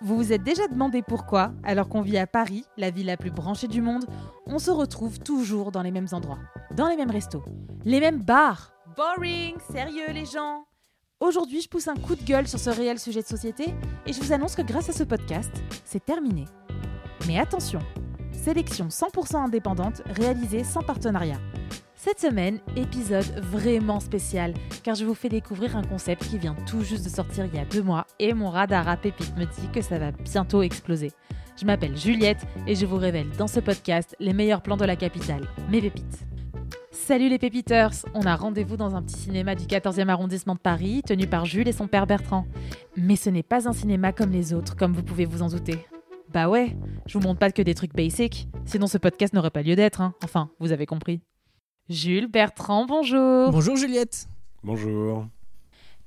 Vous vous êtes déjà demandé pourquoi, alors qu'on vit à Paris, la ville la plus branchée du monde, on se retrouve toujours dans les mêmes endroits, dans les mêmes restos, les mêmes bars. Boring, sérieux les gens Aujourd'hui, je pousse un coup de gueule sur ce réel sujet de société et je vous annonce que grâce à ce podcast, c'est terminé. Mais attention, sélection 100% indépendante réalisée sans partenariat. Cette semaine, épisode vraiment spécial, car je vous fais découvrir un concept qui vient tout juste de sortir il y a deux mois et mon radar à pépite me dit que ça va bientôt exploser. Je m'appelle Juliette et je vous révèle dans ce podcast les meilleurs plans de la capitale, mes pépites. Salut les pépiteurs On a rendez-vous dans un petit cinéma du 14e arrondissement de Paris, tenu par Jules et son père Bertrand. Mais ce n'est pas un cinéma comme les autres, comme vous pouvez vous en douter. Bah ouais, je vous montre pas que des trucs basic, sinon ce podcast n'aurait pas lieu d'être, hein. Enfin, vous avez compris. Jules, Bertrand, bonjour. Bonjour Juliette. Bonjour.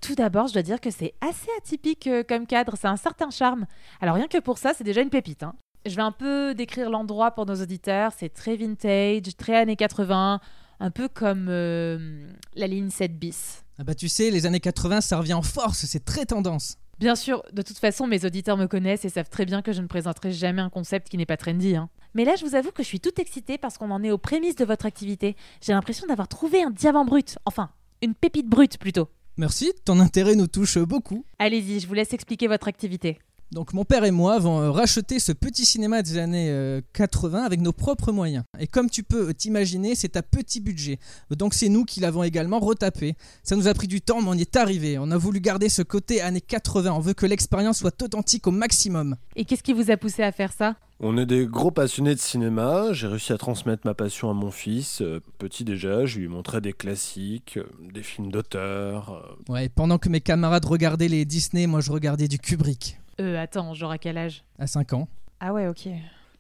Tout d'abord, je dois dire que c'est assez atypique euh, comme cadre, c'est un certain charme. Alors rien que pour ça, c'est déjà une pépite. Hein. Je vais un peu décrire l'endroit pour nos auditeurs, c'est très vintage, très années 80, un peu comme euh, la ligne 7 bis. Ah bah tu sais, les années 80, ça revient en force, c'est très tendance. Bien sûr, de toute façon, mes auditeurs me connaissent et savent très bien que je ne présenterai jamais un concept qui n'est pas trendy. Hein. Mais là, je vous avoue que je suis toute excitée parce qu'on en est aux prémices de votre activité. J'ai l'impression d'avoir trouvé un diamant brut. Enfin, une pépite brute plutôt. Merci, ton intérêt nous touche beaucoup. Allez-y, je vous laisse expliquer votre activité. Donc mon père et moi avons euh, racheté ce petit cinéma des années 80 euh, avec nos propres moyens. Et comme tu peux t'imaginer, c'est à petit budget. Donc c'est nous qui l'avons également retapé. Ça nous a pris du temps, mais on y est arrivé. On a voulu garder ce côté années 80. On veut que l'expérience soit authentique au maximum. Et qu'est-ce qui vous a poussé à faire ça? On est des gros passionnés de cinéma. J'ai réussi à transmettre ma passion à mon fils. Euh, petit déjà, je lui montrais des classiques, des films d'auteur. Ouais, pendant que mes camarades regardaient les Disney, moi je regardais du Kubrick. Euh, attends, genre à quel âge? À 5 ans. Ah ouais, ok.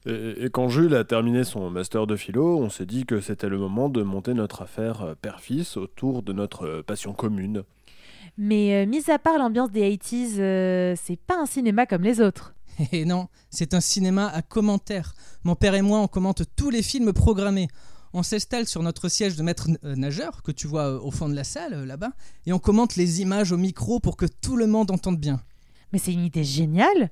Et, quand Jules a terminé son master de philo, on s'est dit que c'était le moment de monter notre affaire euh, père-fils autour de notre euh, passion commune. Mais euh, mis à part l'ambiance des 80s, c'est pas un cinéma comme les autres. Et eh non, c'est un cinéma à commentaires. Mon père et moi, on commente tous les films programmés. On s'installe sur notre siège de maître nageur, que tu vois au fond de la salle, là-bas, et on commente les images au micro pour que tout le monde entende bien. Mais c'est une idée géniale.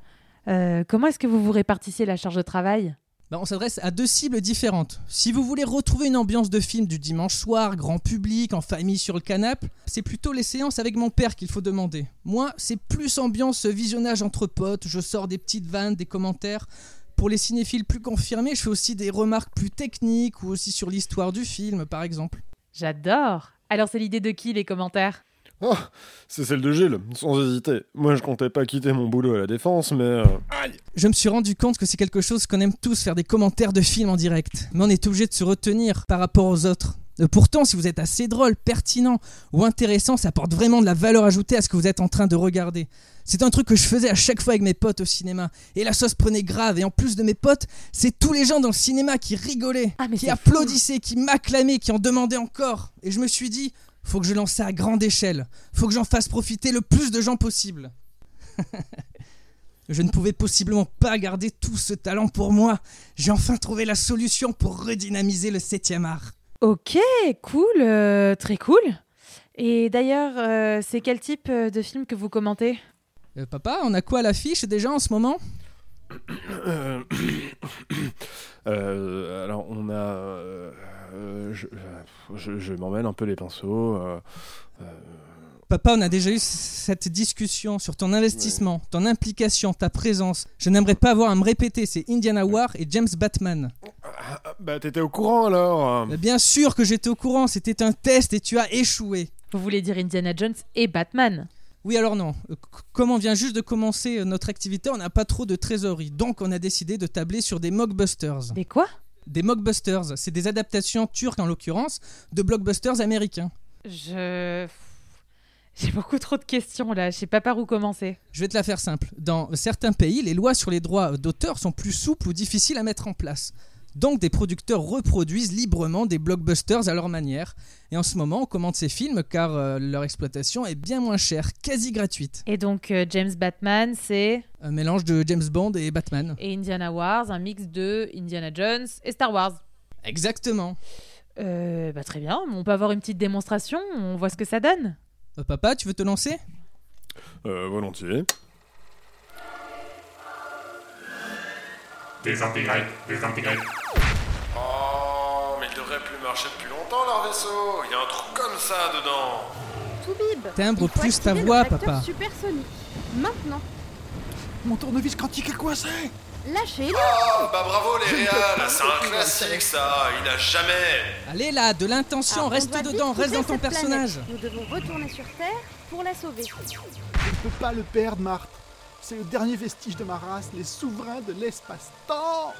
Euh, comment est-ce que vous vous répartissez la charge de travail? Bah, on s'adresse à deux cibles différentes. Si vous voulez retrouver une ambiance de film du dimanche soir, grand public, en famille sur le canapé, c'est plutôt les séances avec mon père qu'il faut demander. Moi, c'est plus ambiance visionnage entre potes, je sors des petites vannes, des commentaires. Pour les cinéphiles plus confirmés, je fais aussi des remarques plus techniques ou aussi sur l'histoire du film, par exemple. J'adore Alors c'est l'idée de qui les commentaires? Oh, c'est celle de Gilles, sans hésiter. Moi, je comptais pas quitter mon boulot à la défense, mais. Euh, je me suis rendu compte que c'est quelque chose qu'on aime tous faire des commentaires de films en direct. Mais on est obligé de se retenir par rapport aux autres. Euh, pourtant, si vous êtes assez drôle, pertinent ou intéressant, ça apporte vraiment de la valeur ajoutée à ce que vous êtes en train de regarder. C'est un truc que je faisais à chaque fois avec mes potes au cinéma. Et la sauce prenait grave. Et en plus de mes potes, c'est tous les gens dans le cinéma qui rigolaient, ah, qui applaudissaient, qui m'acclamaient, qui en demandaient encore. Et je me suis dit, faut que je lance ça à grande échelle. Faut que j'en fasse profiter le plus de gens possible. je ne pouvais possiblement pas garder tout ce talent pour moi. J'ai enfin trouvé la solution pour redynamiser le 7e art. Ok, cool, euh, très cool. Et d'ailleurs, euh, c'est quel type euh, de film que vous commentez? Papa, on a quoi à l'affiche déjà en ce moment? Alors on a euh, je, je, m'emmène un peu les pinceaux. Euh, euh. Papa, on a déjà eu cette discussion sur ton investissement, ton implication, ta présence. Je n'aimerais pas avoir à me répéter, c'est Indiana War et James Batman. Ah, bah t'étais au courant alors Bien sûr que j'étais au courant, c'était un test et tu as échoué. Vous voulez dire Indiana Jones et Batman? Oui, alors non. Comme on vient juste de commencer notre activité, on n'a pas trop de trésorerie. Donc on a décidé de tabler sur des mockbusters. Des quoi? Des mockbusters. C'est des adaptations turques en l'occurrence de blockbusters américains. Je. J'ai beaucoup trop de questions là, je sais pas par où commencer. Je vais te la faire simple. Dans certains pays, les lois sur les droits d'auteur sont plus souples ou difficiles à mettre en place. Donc des producteurs reproduisent librement des blockbusters à leur manière. Et en ce moment, on commande ces films car euh, leur exploitation est bien moins chère, quasi gratuite. Et donc euh, James Batman, c'est Un mélange de James Bond et Batman. Et Indiana Wars, un mix de Indiana Jones et Star Wars. Exactement. Euh, bah très bien, on peut avoir une petite démonstration, on voit ce que ça donne. papa, tu veux te lancer? Volontiers. Désintégré, désintégré. Oh, mais il devrait plus marcher depuis longtemps leur vaisseau. Il y a un trou comme ça dedans. Toubib Timbre plus ta voix, papa. supersonique. Maintenant, Mon tournevis quantique est coincé lâchez-le Oh, bah bravo les réals, c'est un classique ça. Il a jamais. Allez là, de l'intention, reste dedans, reste dans ton personnage. planète. Nous devons retourner sur Terre pour la sauver. Je ne peux pas le perdre, Marthe. C'est le dernier vestige de ma race, les souverains de l'espace-temps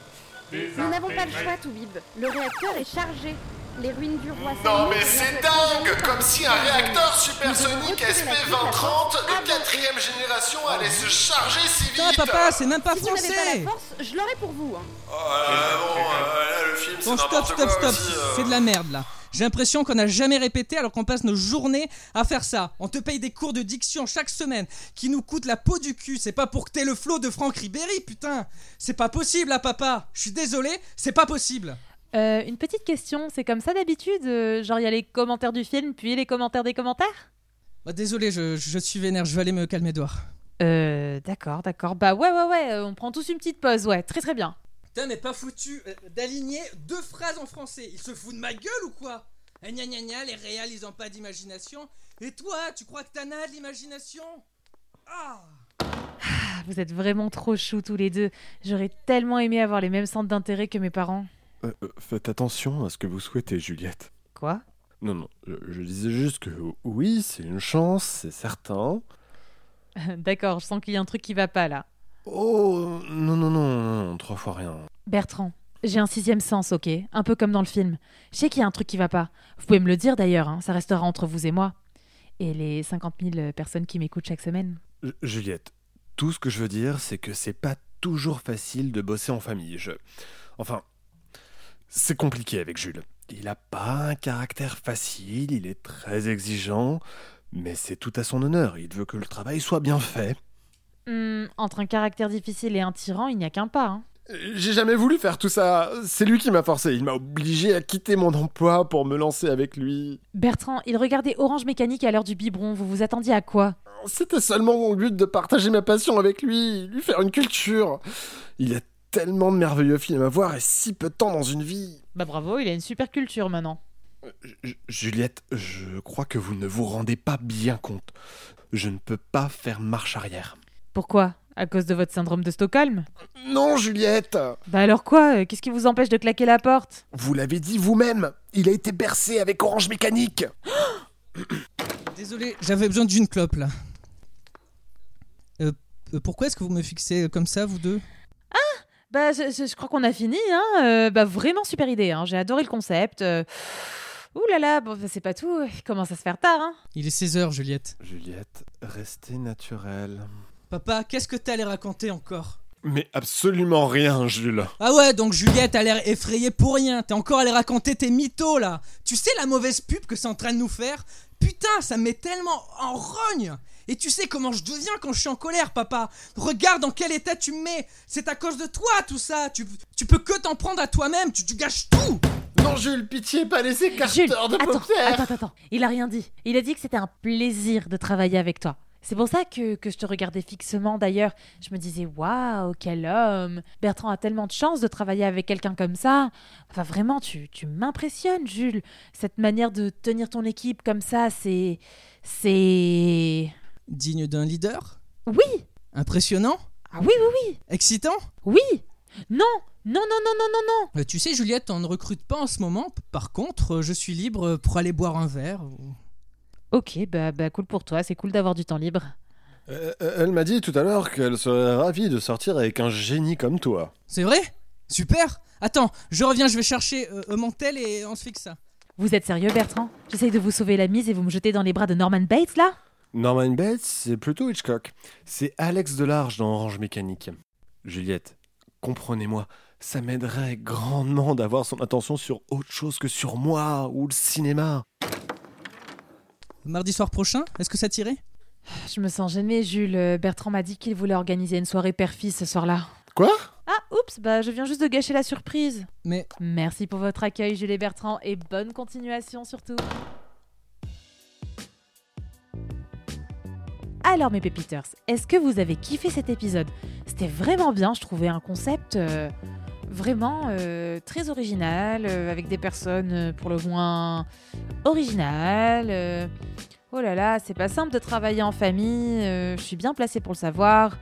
Nous n'avons pas le choix, Toubib. Le réacteur est chargé. Les ruines du roi Non mais c'est dingue Comme si un réacteur supersonique devons retirer la SP-2030 puissance de quatrième génération allait se charger si vite Putain, papa, c'est même pas Si vous n'avez pas français la force, je l'aurai pour vous. hein. Oh là, bon, Bon, stop, stop, quoi stop, euh. c'est de la merde là. J'ai l'impression qu'on n'a jamais répété alors qu'on passe nos journées à faire ça. On te paye des cours de diction chaque semaine qui nous coûtent la peau du cul. C'est pas pour que t'aies le flot de Franck Ribéry, putain. C'est pas possible là, papa. Je suis désolé, c'est pas possible. Euh, une petite question, c'est comme ça d'habitude euh, Genre, il y a les commentaires du film, puis les commentaires des commentaires? Bah désolé, je, je suis vénère, je vais aller me calmer dehors. Euh, d'accord, d'accord. Bah ouais, ouais, ouais, on prend tous une petite pause, ouais, très très bien. Putain, mais pas foutu euh, d'aligner deux phrases en français. Il se fout de ma gueule ou quoi? Eh, Gna gna gna, les réals ils ont pas d'imagination. Et toi, tu crois que t'en as de l'imagination? Ah Ah, vous êtes vraiment trop choux tous les deux. J'aurais tellement aimé avoir les mêmes centres d'intérêt que mes parents. Euh, euh, faites attention à ce que vous souhaitez Juliette. Quoi? Non, non, je, je disais juste que oui, c'est une chance, c'est certain. D'accord, je sens qu'il y a un truc qui va pas là. Oh, non, non, non, non, trois fois rien. Bertrand, j'ai un sixième sens, ok? Un peu comme dans le film. Je sais qu'il y a un truc qui va pas. Vous pouvez me le dire d'ailleurs, hein, ça restera entre vous et moi. Et les 50 000 personnes qui m'écoutent chaque semaine. Ju- Juliette, tout ce que je veux dire, c'est que c'est pas toujours facile de bosser en famille. Je... Enfin, c'est compliqué avec Jules. Il a pas un caractère facile, il est très exigeant, mais c'est tout à son honneur. Il veut que le travail soit bien fait. Hmm, entre un caractère difficile et un tyran, il n'y a qu'un pas. hein. J'ai jamais voulu faire tout ça. C'est lui qui m'a forcé. Il m'a obligé à quitter mon emploi pour me lancer avec lui. Bertrand, il regardait Orange Mécanique à l'heure du biberon. Vous vous attendiez à quoi? C'était seulement mon but de partager ma passion avec lui, lui faire une culture. Il a tellement de merveilleux films à voir et si peu de temps dans une vie. Bah bravo, il a une super culture maintenant. Ju- Juliette, je crois que vous ne vous rendez pas bien compte. Je ne peux pas faire marche arrière. Pourquoi? À cause de votre syndrome de Stockholm? Non, Juliette Bah alors quoi? Euh, Qu'est-ce qui vous empêche de claquer la porte? Vous l'avez dit vous-même, il a été bercé avec Orange Mécanique. Désolé, j'avais besoin d'une clope là. Euh, euh, pourquoi est-ce que vous me fixez comme ça, vous deux? Bah je, je- je crois qu'on a fini, hein. Euh, bah vraiment super idée, hein. J'ai adoré le concept. Euh... Ouh là là, bon, bah, c'est pas tout. Il commence à se faire tard, hein. Il est 16h, Juliette. Juliette, restez naturelle. Papa, qu'est-ce que t'allais raconter encore? Mais absolument rien, Jules. Ah ouais, donc Juliette a l'air effrayée pour rien. T'es encore allé raconter tes mythos là. Tu sais la mauvaise pub que c'est en train de nous faire? Putain, ça me met tellement en rogne. Et tu sais comment je deviens quand je suis en colère, papa? Regarde dans quel état tu me mets. C'est à cause de toi tout ça. Tu, tu peux que t'en prendre à toi-même. Tu, tu gâches tout. Non, Jules, pitié, pas laisser Jules, Carter de attends, attends, attends. Il a rien dit. Il a dit que c'était un plaisir de travailler avec toi. C'est pour ça que, que je te regardais fixement d'ailleurs. Je me disais, waouh, quel homme Bertrand a tellement de chance de travailler avec quelqu'un comme ça. Enfin, vraiment, tu, tu m'impressionnes, Jules. Cette manière de tenir ton équipe comme ça, c'est. C'est. Digne d'un leader? Oui Impressionnant? Ah oui, oui, Excitant? Oui Oui Non Non, non, non, non, non, non Euh, Tu sais, Juliette, on ne recrute pas en ce moment. Par contre, euh, je suis libre pour aller boire un verre. ou- Ok, bah, bah cool pour toi, c'est cool d'avoir du temps libre. Euh, euh, elle m'a dit tout à l'heure qu'elle serait ravie de sortir avec un génie comme toi. C'est vrai? Super Attends, je reviens, je vais chercher euh, euh, mon tel et on se fixe ça. Vous êtes sérieux, Bertrand? J'essaye de vous sauver la mise et vous me jetez dans les bras de Norman Bates, là? Norman Bates, c'est plutôt Hitchcock. C'est Alex Delarge dans Orange Mécanique. Juliette, comprenez-moi, ça m'aiderait grandement d'avoir son attention sur autre chose que sur moi ou le cinéma. Mardi soir prochain, est-ce que ça t'irait? Je me sens gênée, Jules. Bertrand m'a dit qu'il voulait organiser une soirée père-fils ce soir-là. Quoi? Ah, oups, bah je viens juste de gâcher la surprise. Mais Merci pour votre accueil, Jules et Bertrand, et bonne continuation surtout. Alors mes pépiteurs, est-ce que vous avez kiffé cet épisode? C'était vraiment bien, je trouvais un concept euh, vraiment euh, très original, euh, avec des personnes pour le moins originales. Oh là là, c'est pas simple de travailler en famille, euh, je suis bien placée pour le savoir.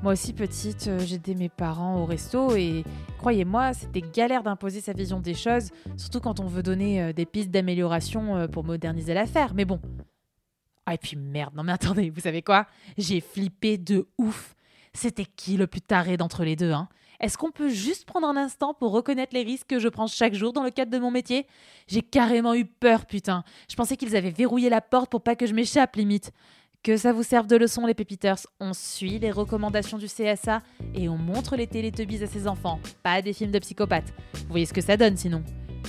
Moi aussi, petite, euh, j'aidais mes parents au resto et croyez-moi, c'était galère d'imposer sa vision des choses, surtout quand on veut donner euh, des pistes d'amélioration euh, pour moderniser l'affaire. Mais bon. Ah, et puis merde, non mais attendez, vous savez quoi? J'ai flippé de ouf. C'était qui le plus taré d'entre les deux, hein? Est-ce qu'on peut juste prendre un instant pour reconnaître les risques que je prends chaque jour dans le cadre de mon métier? J'ai carrément eu peur, putain. Je pensais qu'ils avaient verrouillé la porte pour pas que je m'échappe, limite. Que ça vous serve de leçon, les pépiteurs? On suit les recommandations du CSA et on montre les Teletubbies à ses enfants, pas des films de psychopathes. Vous voyez ce que ça donne sinon.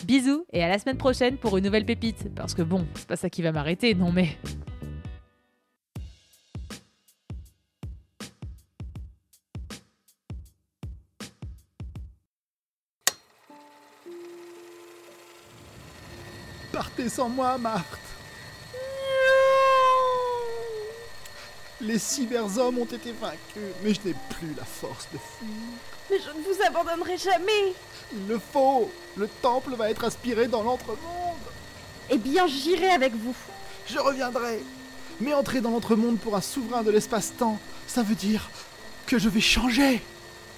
Bisous et à la semaine prochaine pour une nouvelle pépite. Parce que bon, c'est pas ça qui va m'arrêter, non mais. Partez sans moi, Marthe. Les cyberhommes ont été vaincus, mais je n'ai plus la force de fuir. Mais je ne vous abandonnerai jamais Il le faut. Le temple va être aspiré dans l'entremonde. Eh bien, j'irai avec vous. Je reviendrai. Mais entrer dans l'entremonde pour un souverain de l'espace-temps, ça veut dire que je vais changer.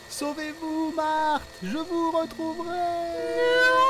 Sauvez-vous, Marthe. Je vous retrouverai.